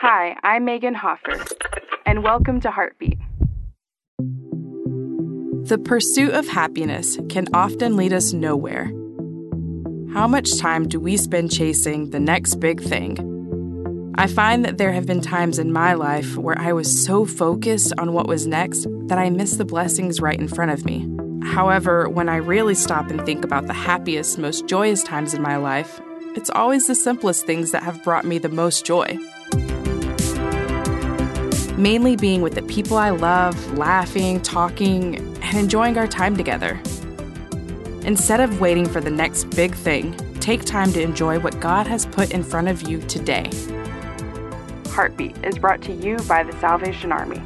Hi, I'm Meagan Hofer, and welcome to Heartbeat. The pursuit of happiness can often lead us nowhere. How much time do we spend chasing the next big thing? I find that there have been times in my life where I was so focused on what was next that I missed the blessings right in front of me. However, when I really stop and think about the happiest, most joyous times in my life, it's always the simplest things that have brought me the most joy. Mainly being with the people I love, laughing, talking, and enjoying our time together. Instead of waiting for the next big thing, take time to enjoy what God has put in front of you today. Heartbeat is brought to you by the Salvation Army.